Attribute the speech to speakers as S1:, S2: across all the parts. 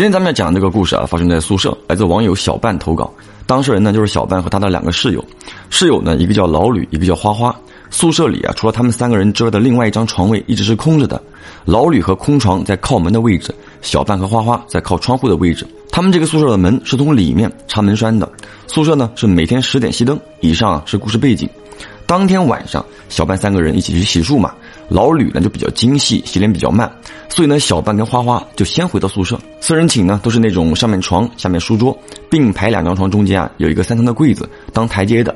S1: 今天咱们要讲的这个故事啊，发生在宿舍，来自网友小半投稿。当事人呢就是小半和他的两个室友，室友呢一个叫老吕，一个叫花花。宿舍里啊，除了他们三个人之外的另外一张床位一直是空着的。老吕和空床在靠门的位置，小半和花花在靠窗户的位置。他们这个宿舍的门是从里面插门栓的。宿舍呢是每天十点熄灯。以上是故事背景。当天晚上，小半三个人一起去洗漱嘛。老吕呢就比较精细，洗脸比较慢，所以呢小半跟花花就先回到宿舍。四人寝呢都是那种上面床下面书桌并排两张床，中间啊有一个三层的柜子当台阶的。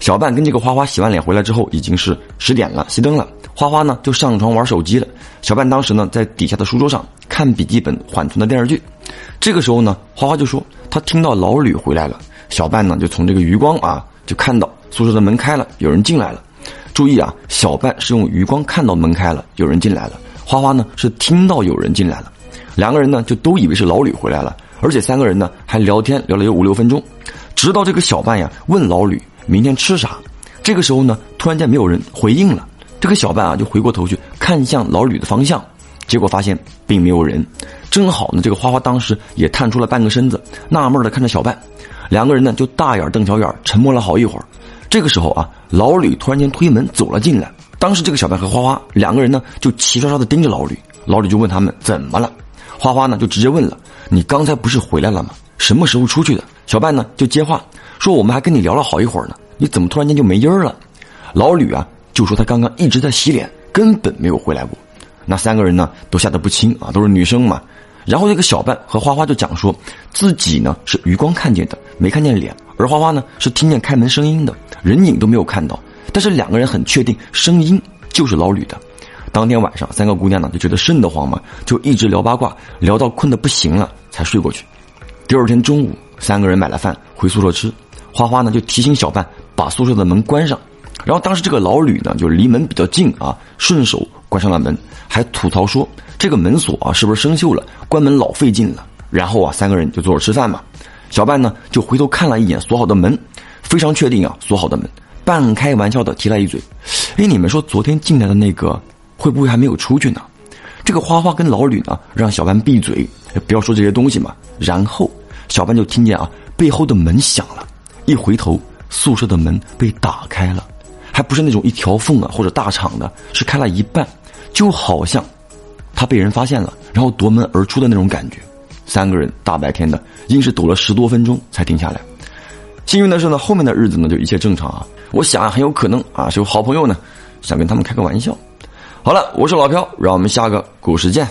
S1: 小半跟这个花花洗完脸回来之后已经是十点了，熄灯了。花花呢就上床玩手机了。小半当时呢在底下的书桌上看笔记本缓存的电视剧。这个时候呢花花就说他听到老吕回来了。小半呢就从这个余光啊就看到宿舍的门开了，有人进来了。注意啊，小半是用余光看到门开了，有人进来了。花花呢是听到有人进来了，两个人呢就都以为是老吕回来了，而且三个人呢还聊天聊了有五六分钟，直到这个小半呀问老吕明天吃啥，这个时候呢突然间没有人回应了，这个小半啊就回过头去看向老吕的方向，结果发现并没有人，正好呢这个花花当时也探出了半个身子，纳闷的看着小半，两个人呢就大眼瞪小眼，沉默了好一会儿。这个时候啊，老吕突然间推门走了进来。当时这个小白和花花两个人呢，就齐刷刷的盯着老吕。老吕就问他们怎么了，花花呢就直接问了：“你刚才不是回来了吗？什么时候出去的？”小半呢就接话说：“我们还跟你聊了好一会儿呢，你怎么突然间就没音儿了？”老吕啊就说他刚刚一直在洗脸，根本没有回来过。那三个人呢都吓得不轻啊，都是女生嘛。然后这个小半和花花就讲说，自己呢是余光看见的，没看见脸；而花花呢是听见开门声音的，人影都没有看到。但是两个人很确定，声音就是老吕的。当天晚上，三个姑娘呢就觉得瘆得慌嘛，就一直聊八卦，聊到困得不行了才睡过去。第二天中午，三个人买了饭回宿舍吃，花花呢就提醒小半把宿舍的门关上。然后当时这个老吕呢就离门比较近啊，顺手关上了门，还吐槽说。这个门锁啊，是不是生锈了？关门老费劲了。然后啊，三个人就坐着吃饭嘛。小半呢，就回头看了一眼锁好的门，非常确定啊，锁好的门。半开玩笑的提了一嘴：“哎，你们说昨天进来的那个，会不会还没有出去呢？”这个花花跟老吕呢，让小半闭嘴，不要说这些东西嘛。然后小半就听见啊，背后的门响了。一回头，宿舍的门被打开了，还不是那种一条缝啊或者大敞的，是开了一半，就好像。他被人发现了，然后夺门而出的那种感觉，三个人大白天的，硬是堵了十多分钟才停下来。幸运的是呢，后面的日子呢就一切正常啊。我想很有可能啊是有好朋友呢，想跟他们开个玩笑。好了，我是老飘，让我们下个股市见。